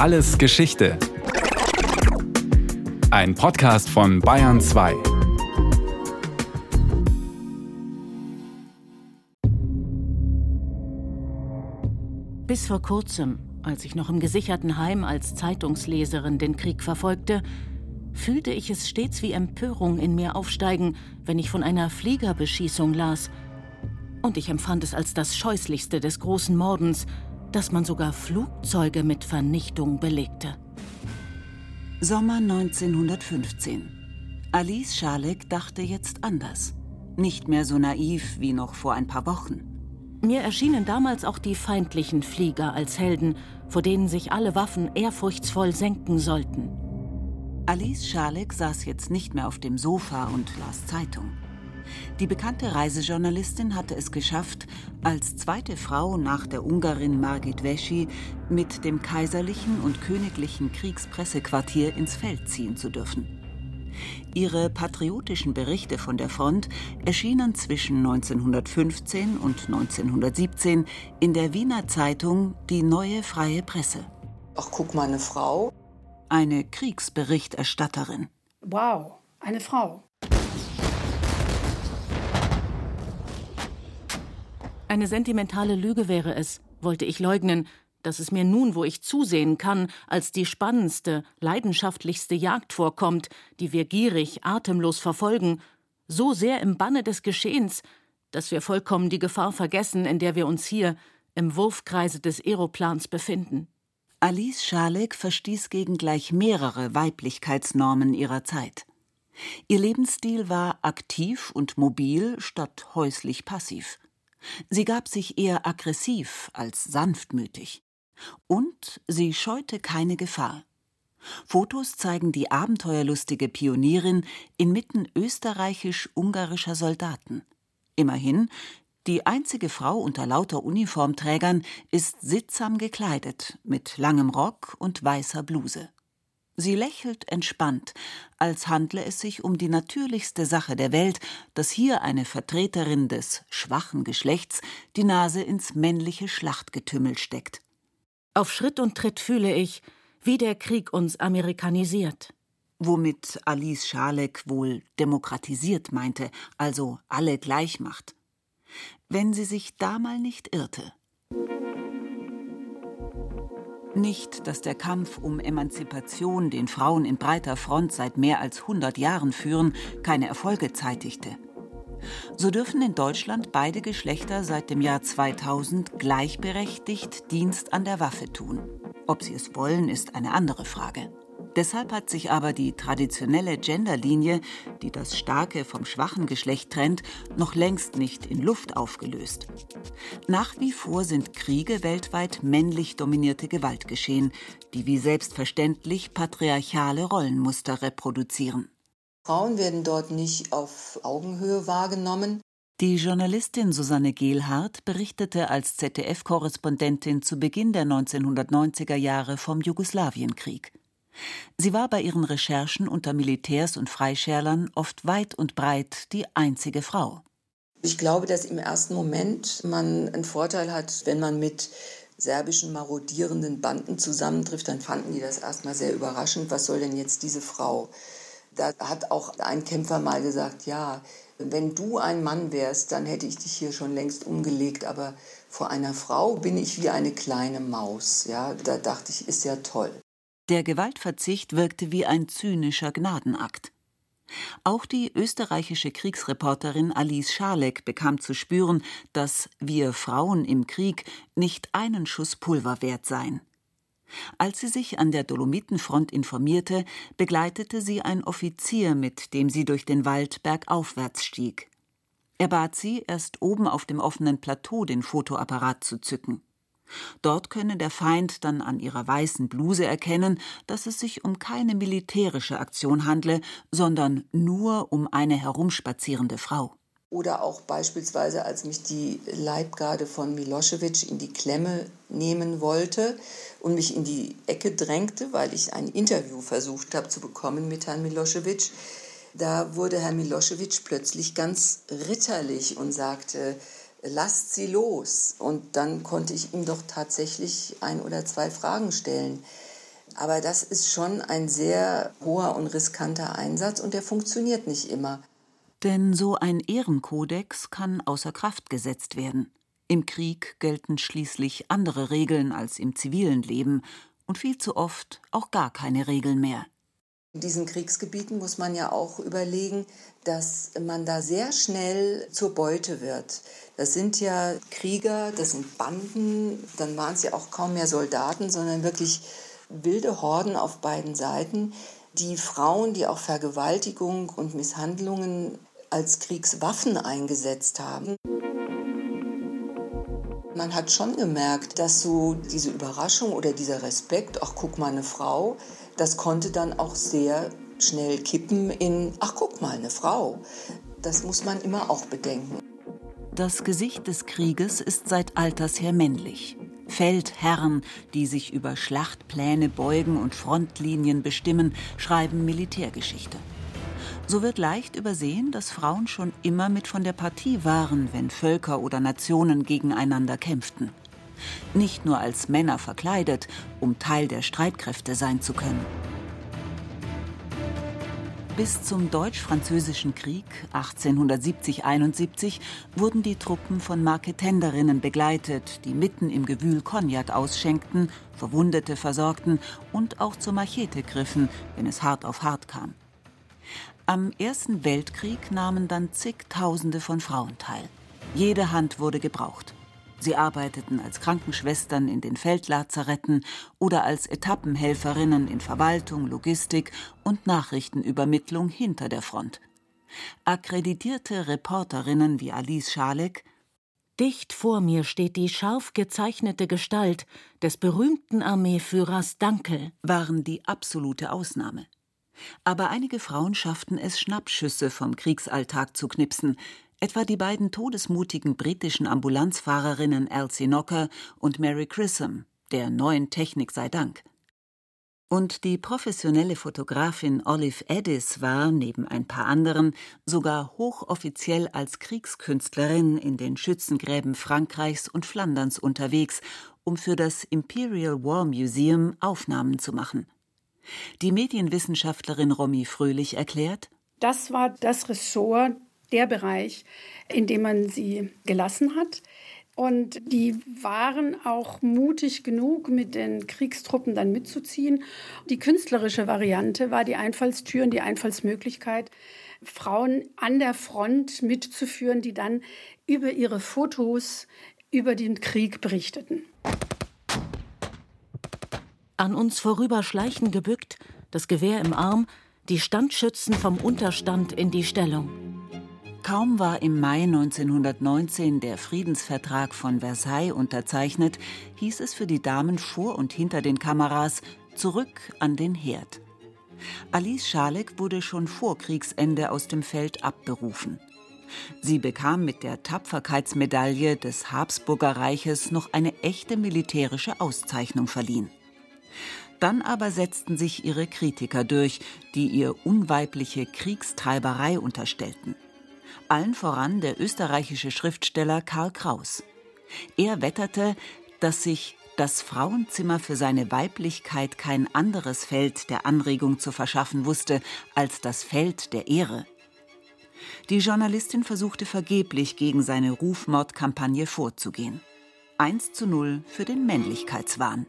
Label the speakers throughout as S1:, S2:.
S1: Alles Geschichte. Ein Podcast von Bayern 2.
S2: Bis vor kurzem, als ich noch im gesicherten Heim als Zeitungsleserin den Krieg verfolgte, fühlte ich es stets wie Empörung in mir aufsteigen, wenn ich von einer Fliegerbeschießung las. Und ich empfand es als das Scheußlichste des großen Mordens, dass man sogar Flugzeuge mit Vernichtung belegte.
S3: Sommer 1915. Alice Schalek dachte jetzt anders. Nicht mehr so naiv wie noch vor ein paar Wochen.
S2: Mir erschienen damals auch die feindlichen Flieger als Helden, vor denen sich alle Waffen ehrfurchtsvoll senken sollten.
S3: Alice Schalek saß jetzt nicht mehr auf dem Sofa und las Zeitung. Die bekannte Reisejournalistin hatte es geschafft, als zweite Frau nach der Ungarin Margit Veschi mit dem kaiserlichen und königlichen Kriegspressequartier ins Feld ziehen zu dürfen. Ihre patriotischen Berichte von der Front erschienen zwischen 1915 und 1917 in der Wiener Zeitung Die Neue Freie Presse.
S4: Ach, guck mal, eine Frau.
S3: Eine Kriegsberichterstatterin.
S5: Wow, eine Frau.
S2: Eine sentimentale Lüge wäre es, wollte ich leugnen, dass es mir nun, wo ich zusehen kann, als die spannendste, leidenschaftlichste Jagd vorkommt, die wir gierig, atemlos verfolgen, so sehr im Banne des Geschehens, dass wir vollkommen die Gefahr vergessen, in der wir uns hier im Wurfkreise des Aeroplans befinden.
S3: Alice Schalek verstieß gegen gleich mehrere Weiblichkeitsnormen ihrer Zeit. Ihr Lebensstil war aktiv und mobil statt häuslich passiv. Sie gab sich eher aggressiv als sanftmütig. Und sie scheute keine Gefahr. Fotos zeigen die abenteuerlustige Pionierin inmitten österreichisch-ungarischer Soldaten. Immerhin, die einzige Frau unter lauter Uniformträgern ist sittsam gekleidet, mit langem Rock und weißer Bluse. Sie lächelt entspannt, als handle es sich um die natürlichste Sache der Welt, dass hier eine Vertreterin des schwachen Geschlechts die Nase ins männliche Schlachtgetümmel steckt.
S2: Auf Schritt und Tritt fühle ich, wie der Krieg uns amerikanisiert.
S3: Womit Alice Schalek wohl demokratisiert meinte, also alle gleich macht. Wenn sie sich da mal nicht irrte. Nicht, dass der Kampf um Emanzipation, den Frauen in breiter Front seit mehr als 100 Jahren führen, keine Erfolge zeitigte. So dürfen in Deutschland beide Geschlechter seit dem Jahr 2000 gleichberechtigt Dienst an der Waffe tun. Ob sie es wollen, ist eine andere Frage. Deshalb hat sich aber die traditionelle Genderlinie, die das starke vom schwachen Geschlecht trennt, noch längst nicht in Luft aufgelöst. Nach wie vor sind Kriege weltweit männlich dominierte Gewaltgeschehen, die wie selbstverständlich patriarchale Rollenmuster reproduzieren.
S4: Frauen werden dort nicht auf Augenhöhe wahrgenommen.
S3: Die Journalistin Susanne Gehlhardt berichtete als ZDF-Korrespondentin zu Beginn der 1990er Jahre vom Jugoslawienkrieg. Sie war bei ihren Recherchen unter Militärs und Freischärlern oft weit und breit die einzige Frau.
S4: Ich glaube, dass im ersten Moment man einen Vorteil hat, wenn man mit serbischen marodierenden Banden zusammentrifft, dann fanden die das erstmal sehr überraschend. Was soll denn jetzt diese Frau? Da hat auch ein Kämpfer mal gesagt, ja, wenn du ein Mann wärst, dann hätte ich dich hier schon längst umgelegt, aber vor einer Frau bin ich wie eine kleine Maus. Ja, da dachte ich, ist ja toll.
S3: Der Gewaltverzicht wirkte wie ein zynischer Gnadenakt. Auch die österreichische Kriegsreporterin Alice Schalek bekam zu spüren, dass wir Frauen im Krieg nicht einen Schuss Pulver wert seien. Als sie sich an der Dolomitenfront informierte, begleitete sie ein Offizier, mit dem sie durch den Wald bergaufwärts stieg. Er bat sie, erst oben auf dem offenen Plateau den Fotoapparat zu zücken. Dort könne der Feind dann an ihrer weißen Bluse erkennen, dass es sich um keine militärische Aktion handle, sondern nur um eine herumspazierende Frau.
S4: Oder auch beispielsweise, als mich die Leibgarde von Milosevic in die Klemme nehmen wollte und mich in die Ecke drängte, weil ich ein Interview versucht habe zu bekommen mit Herrn Milosevic. Da wurde Herr Milosevic plötzlich ganz ritterlich und sagte, lasst sie los. Und dann konnte ich ihm doch tatsächlich ein oder zwei Fragen stellen. Aber das ist schon ein sehr hoher und riskanter Einsatz und der funktioniert nicht immer.
S3: Denn so ein Ehrenkodex kann außer Kraft gesetzt werden. Im Krieg gelten schließlich andere Regeln als im zivilen Leben und viel zu oft auch gar keine Regeln mehr.
S4: In diesen Kriegsgebieten muss man ja auch überlegen, dass man da sehr schnell zur Beute wird. Das sind ja Krieger, das sind Banden, dann waren es ja auch kaum mehr Soldaten, sondern wirklich wilde Horden auf beiden Seiten, die Frauen, die auch Vergewaltigung und Misshandlungen als Kriegswaffen eingesetzt haben. Man hat schon gemerkt, dass so diese Überraschung oder dieser Respekt, ach guck mal eine Frau, das konnte dann auch sehr schnell kippen in, ach guck mal, eine Frau. Das muss man immer auch bedenken.
S3: Das Gesicht des Krieges ist seit alters her männlich. Feldherren, die sich über Schlachtpläne beugen und Frontlinien bestimmen, schreiben Militärgeschichte. So wird leicht übersehen, dass Frauen schon immer mit von der Partie waren, wenn Völker oder Nationen gegeneinander kämpften nicht nur als Männer verkleidet, um Teil der Streitkräfte sein zu können. Bis zum Deutsch-Französischen Krieg 1870-71 wurden die Truppen von Marketenderinnen begleitet, die mitten im Gewühl Cognac ausschenkten, Verwundete versorgten und auch zur Machete griffen, wenn es hart auf hart kam. Am Ersten Weltkrieg nahmen dann zigtausende von Frauen teil. Jede Hand wurde gebraucht. Sie arbeiteten als Krankenschwestern in den Feldlazaretten oder als Etappenhelferinnen in Verwaltung, Logistik und Nachrichtenübermittlung hinter der Front. Akkreditierte Reporterinnen wie Alice Schalek
S2: Dicht vor mir steht die scharf gezeichnete Gestalt des berühmten Armeeführers Dankel,
S3: waren die absolute Ausnahme. Aber einige Frauen schafften es, Schnappschüsse vom Kriegsalltag zu knipsen, etwa die beiden todesmutigen britischen Ambulanzfahrerinnen Elsie Knocker und Mary Grissom, der neuen Technik sei Dank. Und die professionelle Fotografin Olive Addis war, neben ein paar anderen, sogar hochoffiziell als Kriegskünstlerin in den Schützengräben Frankreichs und Flanderns unterwegs, um für das Imperial War Museum Aufnahmen zu machen. Die Medienwissenschaftlerin Romy Fröhlich erklärt,
S5: das war das Ressort der Bereich, in dem man sie gelassen hat. Und die waren auch mutig genug, mit den Kriegstruppen dann mitzuziehen. Die künstlerische Variante war die Einfallstür und die Einfallsmöglichkeit, Frauen an der Front mitzuführen, die dann über ihre Fotos über den Krieg berichteten.
S2: An uns vorüberschleichen gebückt, das Gewehr im Arm, die Standschützen vom Unterstand in die Stellung.
S3: Kaum war im Mai 1919 der Friedensvertrag von Versailles unterzeichnet, hieß es für die Damen vor und hinter den Kameras zurück an den Herd. Alice Schalek wurde schon vor Kriegsende aus dem Feld abberufen. Sie bekam mit der Tapferkeitsmedaille des Habsburger Reiches noch eine echte militärische Auszeichnung verliehen. Dann aber setzten sich ihre Kritiker durch, die ihr unweibliche Kriegstreiberei unterstellten allen voran der österreichische Schriftsteller Karl Kraus. Er wetterte, dass sich das Frauenzimmer für seine Weiblichkeit kein anderes Feld der Anregung zu verschaffen wusste als das Feld der Ehre. Die Journalistin versuchte vergeblich gegen seine Rufmordkampagne vorzugehen. 1 zu 0 für den Männlichkeitswahn.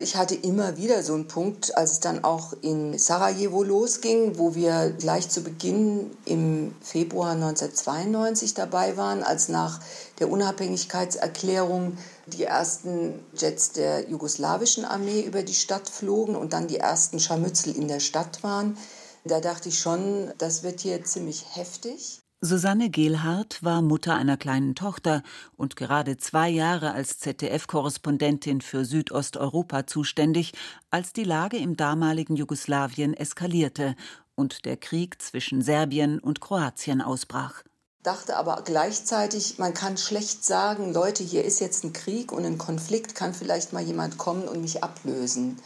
S4: Ich hatte immer wieder so einen Punkt, als es dann auch in Sarajevo losging, wo wir gleich zu Beginn im Februar 1992 dabei waren, als nach der Unabhängigkeitserklärung die ersten Jets der jugoslawischen Armee über die Stadt flogen und dann die ersten Scharmützel in der Stadt waren. Da dachte ich schon, das wird hier ziemlich heftig.
S3: Susanne Gehlhardt war Mutter einer kleinen Tochter und gerade zwei Jahre als ZDF-Korrespondentin für Südosteuropa zuständig, als die Lage im damaligen Jugoslawien eskalierte und der Krieg zwischen Serbien und Kroatien ausbrach.
S4: Dachte aber gleichzeitig, man kann schlecht sagen, Leute, hier ist jetzt ein Krieg und ein Konflikt, kann vielleicht mal jemand kommen und mich ablösen.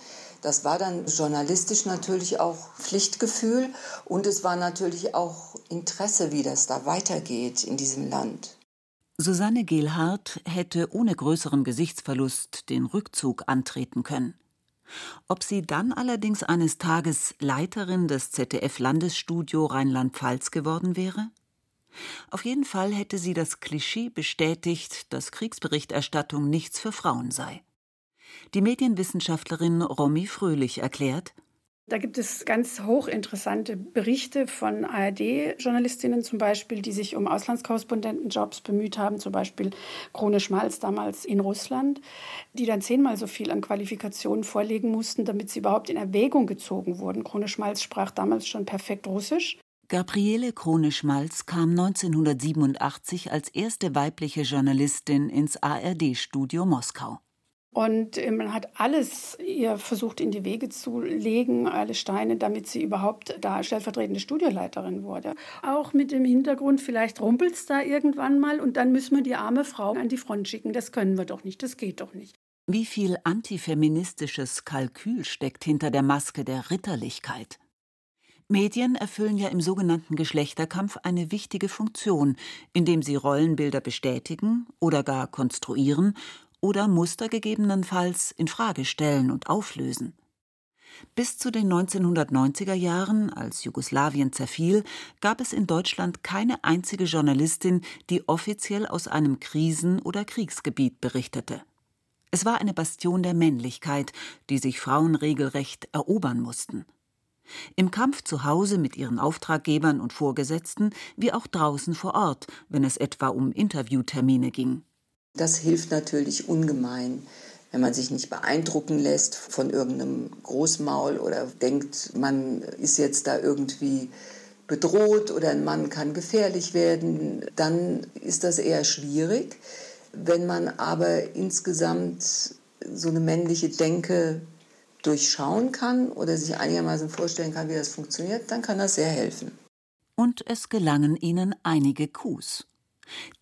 S4: Das war dann journalistisch natürlich auch Pflichtgefühl und es war natürlich auch Interesse, wie das da weitergeht in diesem Land.
S3: Susanne Gehlhardt hätte ohne größeren Gesichtsverlust den Rückzug antreten können. Ob sie dann allerdings eines Tages Leiterin des ZDF-Landesstudio Rheinland-Pfalz geworden wäre? Auf jeden Fall hätte sie das Klischee bestätigt, dass Kriegsberichterstattung nichts für Frauen sei. Die Medienwissenschaftlerin Romy Fröhlich erklärt,
S5: da gibt es ganz hochinteressante Berichte von ARD-Journalistinnen zum Beispiel, die sich um Auslandskorrespondentenjobs bemüht haben, zum Beispiel Krone Schmalz damals in Russland, die dann zehnmal so viel an Qualifikationen vorlegen mussten, damit sie überhaupt in Erwägung gezogen wurden. Krone Schmalz sprach damals schon perfekt Russisch.
S3: Gabriele Krone-Schmalz kam 1987 als erste weibliche Journalistin ins ARD-Studio Moskau.
S5: Und äh, man hat alles ihr versucht in die Wege zu legen, alle Steine, damit sie überhaupt da stellvertretende Studioleiterin wurde. Auch mit dem Hintergrund, vielleicht rumpelt es da irgendwann mal und dann müssen wir die arme Frau an die Front schicken. Das können wir doch nicht, das geht doch nicht.
S3: Wie viel antifeministisches Kalkül steckt hinter der Maske der Ritterlichkeit? Medien erfüllen ja im sogenannten Geschlechterkampf eine wichtige Funktion, indem sie Rollenbilder bestätigen oder gar konstruieren oder Muster gegebenenfalls in Frage stellen und auflösen. Bis zu den 1990er Jahren, als Jugoslawien zerfiel, gab es in Deutschland keine einzige Journalistin, die offiziell aus einem Krisen- oder Kriegsgebiet berichtete. Es war eine Bastion der Männlichkeit, die sich Frauen regelrecht erobern mussten. Im Kampf zu Hause mit ihren Auftraggebern und Vorgesetzten, wie auch draußen vor Ort, wenn es etwa um Interviewtermine ging.
S4: Das hilft natürlich ungemein, wenn man sich nicht beeindrucken lässt von irgendeinem Großmaul oder denkt, man ist jetzt da irgendwie bedroht oder ein Mann kann gefährlich werden, dann ist das eher schwierig. Wenn man aber insgesamt so eine männliche Denke durchschauen kann oder sich einigermaßen vorstellen kann, wie das funktioniert, dann kann das sehr helfen.
S3: Und es gelangen ihnen einige Coups.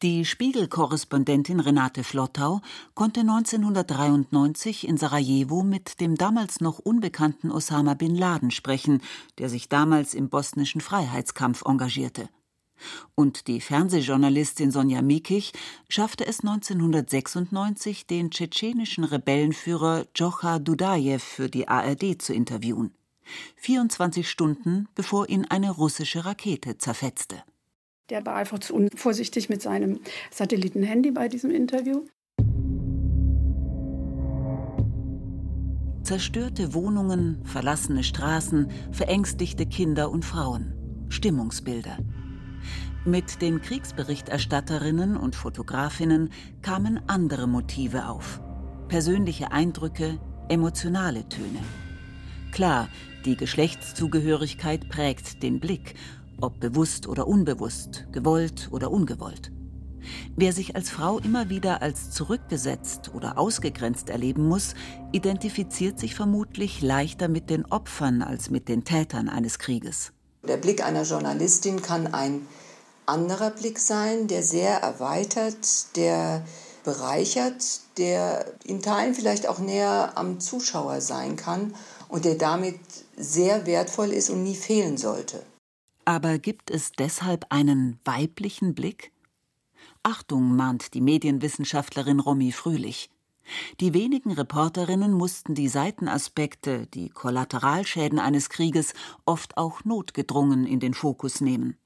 S3: Die Spiegel-Korrespondentin Renate Flottau konnte 1993 in Sarajevo mit dem damals noch unbekannten Osama bin Laden sprechen, der sich damals im bosnischen Freiheitskampf engagierte. Und die Fernsehjournalistin Sonja Mikich schaffte es 1996, den tschetschenischen Rebellenführer Djocha Dudajew für die ARD zu interviewen. 24 Stunden bevor ihn eine russische Rakete zerfetzte.
S5: Der war einfach zu unvorsichtig mit seinem Satellitenhandy bei diesem Interview.
S3: Zerstörte Wohnungen, verlassene Straßen, verängstigte Kinder und Frauen. Stimmungsbilder. Mit den Kriegsberichterstatterinnen und Fotografinnen kamen andere Motive auf. Persönliche Eindrücke, emotionale Töne. Klar, die Geschlechtszugehörigkeit prägt den Blick ob bewusst oder unbewusst, gewollt oder ungewollt. Wer sich als Frau immer wieder als zurückgesetzt oder ausgegrenzt erleben muss, identifiziert sich vermutlich leichter mit den Opfern als mit den Tätern eines Krieges.
S4: Der Blick einer Journalistin kann ein anderer Blick sein, der sehr erweitert, der bereichert, der in Teilen vielleicht auch näher am Zuschauer sein kann und der damit sehr wertvoll ist und nie fehlen sollte.
S3: Aber gibt es deshalb einen weiblichen Blick? Achtung, mahnt die Medienwissenschaftlerin Romy Fröhlich. Die wenigen Reporterinnen mussten die Seitenaspekte, die Kollateralschäden eines Krieges oft auch notgedrungen in den Fokus nehmen.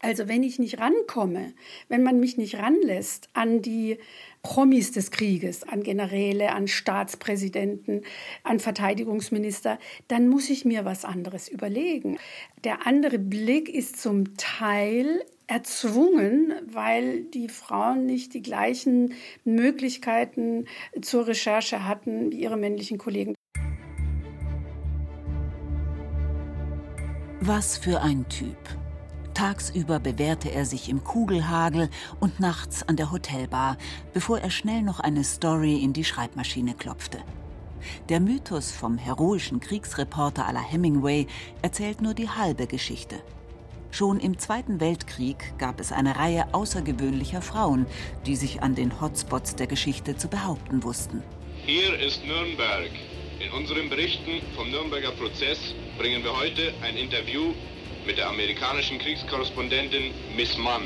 S5: Also wenn ich nicht rankomme, wenn man mich nicht ranlässt an die Promis des Krieges, an Generäle, an Staatspräsidenten, an Verteidigungsminister, dann muss ich mir was anderes überlegen. Der andere Blick ist zum Teil erzwungen, weil die Frauen nicht die gleichen Möglichkeiten zur Recherche hatten wie ihre männlichen Kollegen.
S3: Was für ein Typ. Tagsüber bewährte er sich im Kugelhagel und nachts an der Hotelbar, bevor er schnell noch eine Story in die Schreibmaschine klopfte. Der Mythos vom heroischen Kriegsreporter à la Hemingway erzählt nur die halbe Geschichte. Schon im Zweiten Weltkrieg gab es eine Reihe außergewöhnlicher Frauen, die sich an den Hotspots der Geschichte zu behaupten wussten.
S6: Hier ist Nürnberg. In unseren Berichten vom Nürnberger Prozess bringen wir heute ein Interview mit der amerikanischen Kriegskorrespondentin Miss Mann.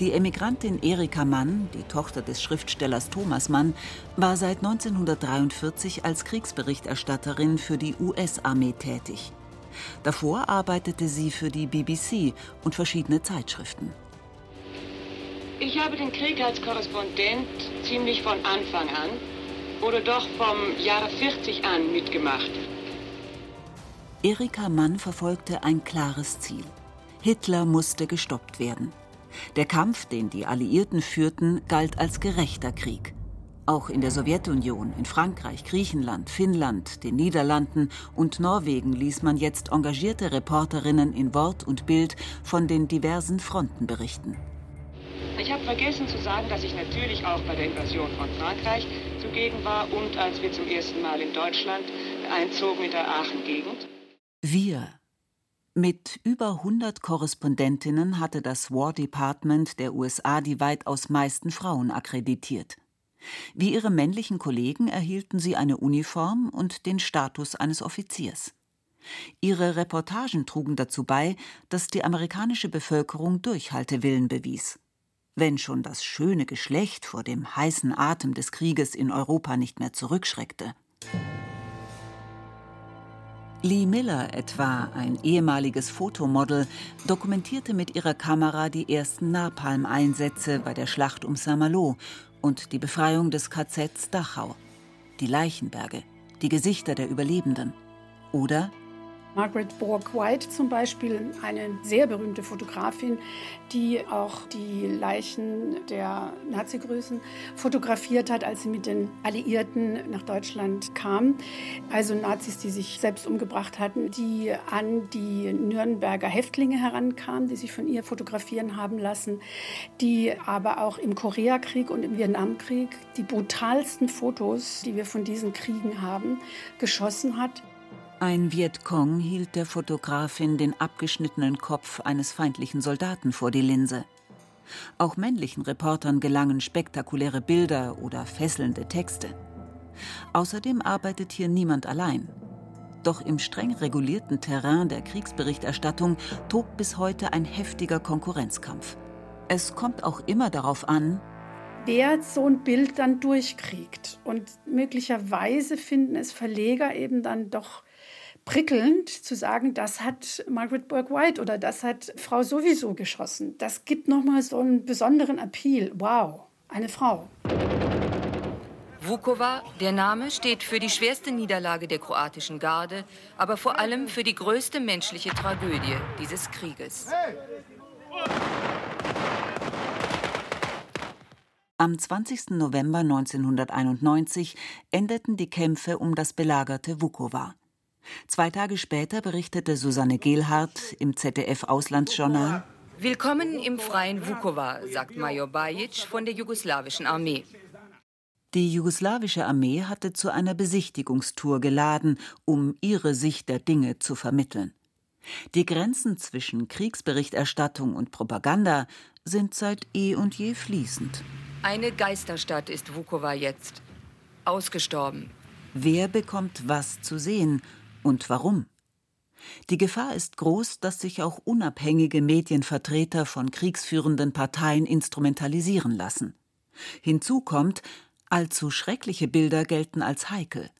S3: Die Emigrantin Erika Mann, die Tochter des Schriftstellers Thomas Mann, war seit 1943 als Kriegsberichterstatterin für die US-Armee tätig. Davor arbeitete sie für die BBC und verschiedene Zeitschriften.
S7: Ich habe den Krieg als Korrespondent ziemlich von Anfang an oder doch vom Jahre 40 an mitgemacht.
S3: Erika Mann verfolgte ein klares Ziel. Hitler musste gestoppt werden. Der Kampf, den die Alliierten führten, galt als gerechter Krieg. Auch in der Sowjetunion, in Frankreich, Griechenland, Finnland, den Niederlanden und Norwegen ließ man jetzt engagierte Reporterinnen in Wort und Bild von den diversen Fronten berichten.
S7: Ich habe vergessen zu sagen, dass ich natürlich auch bei der Invasion von Frankreich zugegen war und als wir zum ersten Mal in Deutschland einzogen in der Aachen-Gegend.
S3: Wir. Mit über 100 Korrespondentinnen hatte das War Department der USA die weitaus meisten Frauen akkreditiert. Wie ihre männlichen Kollegen erhielten sie eine Uniform und den Status eines Offiziers. Ihre Reportagen trugen dazu bei, dass die amerikanische Bevölkerung Durchhaltewillen bewies. Wenn schon das schöne Geschlecht vor dem heißen Atem des Krieges in Europa nicht mehr zurückschreckte. Lee Miller etwa, ein ehemaliges Fotomodel, dokumentierte mit ihrer Kamera die ersten Napalm-Einsätze bei der Schlacht um Saint-Malo und die Befreiung des KZs Dachau, die Leichenberge, die Gesichter der Überlebenden. Oder
S5: Margaret Borg White zum Beispiel, eine sehr berühmte Fotografin, die auch die Leichen der Nazi-Größen fotografiert hat, als sie mit den Alliierten nach Deutschland kam. Also Nazis, die sich selbst umgebracht hatten, die an die Nürnberger Häftlinge herankamen, die sich von ihr fotografieren haben lassen, die aber auch im Koreakrieg und im Vietnamkrieg die brutalsten Fotos, die wir von diesen Kriegen haben, geschossen hat.
S3: Ein Vietcong hielt der Fotografin den abgeschnittenen Kopf eines feindlichen Soldaten vor die Linse. Auch männlichen Reportern gelangen spektakuläre Bilder oder fesselnde Texte. Außerdem arbeitet hier niemand allein. Doch im streng regulierten Terrain der Kriegsberichterstattung tobt bis heute ein heftiger Konkurrenzkampf. Es kommt auch immer darauf an,
S5: wer so ein Bild dann durchkriegt. Und möglicherweise finden es Verleger eben dann doch prickelnd zu sagen, das hat Margaret Burke White oder das hat Frau sowieso geschossen. Das gibt nochmal so einen besonderen Appeal. Wow, eine Frau.
S8: Vukovar, der Name steht für die schwerste Niederlage der kroatischen Garde, aber vor allem für die größte menschliche Tragödie dieses Krieges.
S3: Am 20. November 1991 endeten die Kämpfe um das belagerte Vukovar. Zwei Tage später berichtete Susanne Gehlhardt im ZDF-Auslandsjournal:
S8: Willkommen im freien Vukovar, sagt Major Bajic von der jugoslawischen Armee.
S3: Die jugoslawische Armee hatte zu einer Besichtigungstour geladen, um ihre Sicht der Dinge zu vermitteln. Die Grenzen zwischen Kriegsberichterstattung und Propaganda sind seit eh und je fließend.
S8: Eine Geisterstadt ist Vukovar jetzt. Ausgestorben.
S3: Wer bekommt was zu sehen und warum. Die Gefahr ist groß, dass sich auch unabhängige Medienvertreter von kriegsführenden Parteien instrumentalisieren lassen. Hinzu kommt, allzu schreckliche Bilder gelten als heikel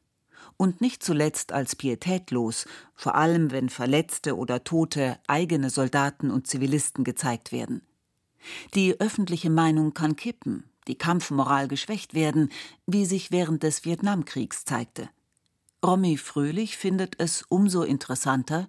S3: und nicht zuletzt als pietätlos, vor allem wenn verletzte oder tote eigene Soldaten und Zivilisten gezeigt werden. Die öffentliche Meinung kann kippen, die Kampfmoral geschwächt werden, wie sich während des Vietnamkriegs zeigte. Romy Fröhlich findet es umso interessanter,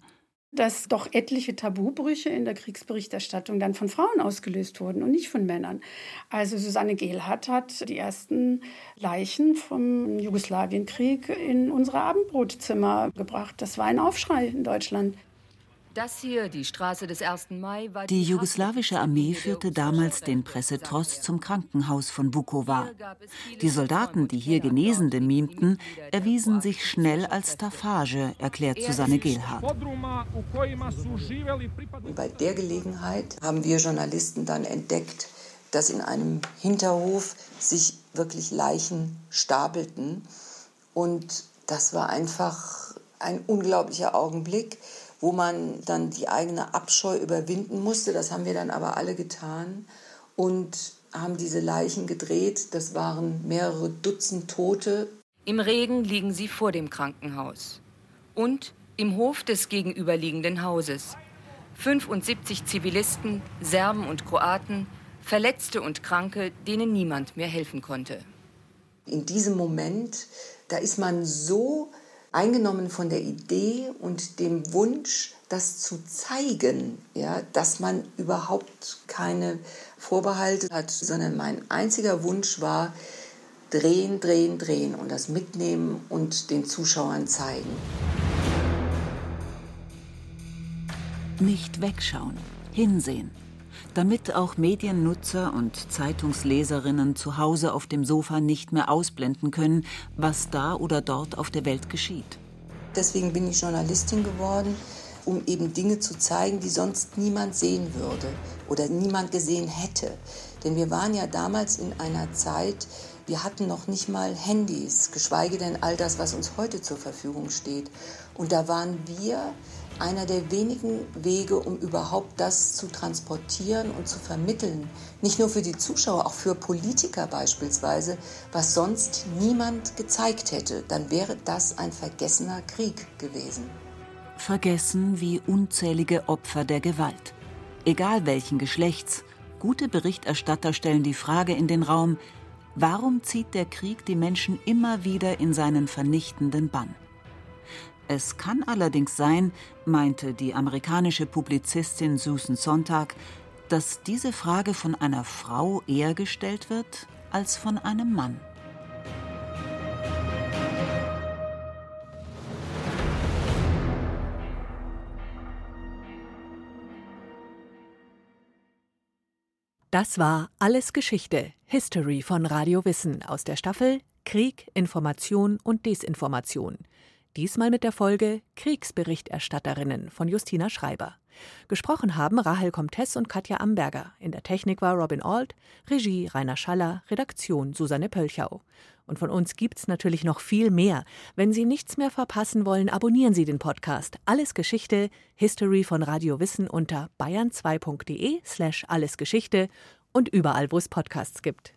S5: dass doch etliche Tabubrüche in der Kriegsberichterstattung dann von Frauen ausgelöst wurden und nicht von Männern. Also Susanne Gehlhardt hat die ersten Leichen vom Jugoslawienkrieg in unsere Abendbrotzimmer gebracht. Das war ein Aufschrei in Deutschland.
S8: Das hier, die Straße des 1. Mai, war
S3: die, die jugoslawische Armee führte damals den Pressetross zum Krankenhaus von Vukovar. Die Soldaten, die hier Genesende mimten, erwiesen sich schnell als Staffage, erklärt Susanne Gehlhardt.
S4: Bei der Gelegenheit haben wir Journalisten dann entdeckt, dass in einem Hinterhof sich wirklich Leichen stapelten. Und das war einfach ein unglaublicher Augenblick wo man dann die eigene Abscheu überwinden musste. Das haben wir dann aber alle getan. und haben diese Leichen gedreht. Das waren mehrere Dutzend Tote.
S8: Im Regen liegen sie vor dem Krankenhaus und im Hof des gegenüberliegenden Hauses. 75 Zivilisten, Serben und Kroaten, Verletzte und Kranke, denen niemand mehr helfen konnte.
S4: In diesem Moment, da ist man so eingenommen von der Idee und dem Wunsch, das zu zeigen, ja, dass man überhaupt keine Vorbehalte hat, sondern mein einziger Wunsch war, drehen, drehen, drehen und das mitnehmen und den Zuschauern zeigen.
S3: Nicht wegschauen, hinsehen, damit auch Mediennutzer und Zeitungsleserinnen zu Hause auf dem Sofa nicht mehr ausblenden können, was da oder dort auf der Welt geschieht.
S4: Deswegen bin ich Journalistin geworden, um eben Dinge zu zeigen, die sonst niemand sehen würde oder niemand gesehen hätte. Denn wir waren ja damals in einer Zeit, wir hatten noch nicht mal Handys, geschweige denn all das, was uns heute zur Verfügung steht. Und da waren wir einer der wenigen Wege, um überhaupt das zu transportieren und zu vermitteln. Nicht nur für die Zuschauer, auch für Politiker beispielsweise, was sonst niemand gezeigt hätte. Dann wäre das ein vergessener Krieg gewesen.
S3: Vergessen wie unzählige Opfer der Gewalt. Egal welchen Geschlechts, gute Berichterstatter stellen die Frage in den Raum, warum zieht der Krieg die Menschen immer wieder in seinen vernichtenden Bann? Es kann allerdings sein, meinte die amerikanische Publizistin Susan Sontag, dass diese Frage von einer Frau eher gestellt wird als von einem Mann.
S9: Das war Alles Geschichte, History von Radio Wissen aus der Staffel Krieg, Information und Desinformation. Diesmal mit der Folge Kriegsberichterstatterinnen von Justina Schreiber. Gesprochen haben Rahel Comtesse und Katja Amberger. In der Technik war Robin Alt, Regie Rainer Schaller, Redaktion Susanne Pölchau. Und von uns gibt's natürlich noch viel mehr. Wenn Sie nichts mehr verpassen wollen, abonnieren Sie den Podcast Alles Geschichte, History von Radio Wissen unter bayern2.de slash allesgeschichte und überall, wo es Podcasts gibt.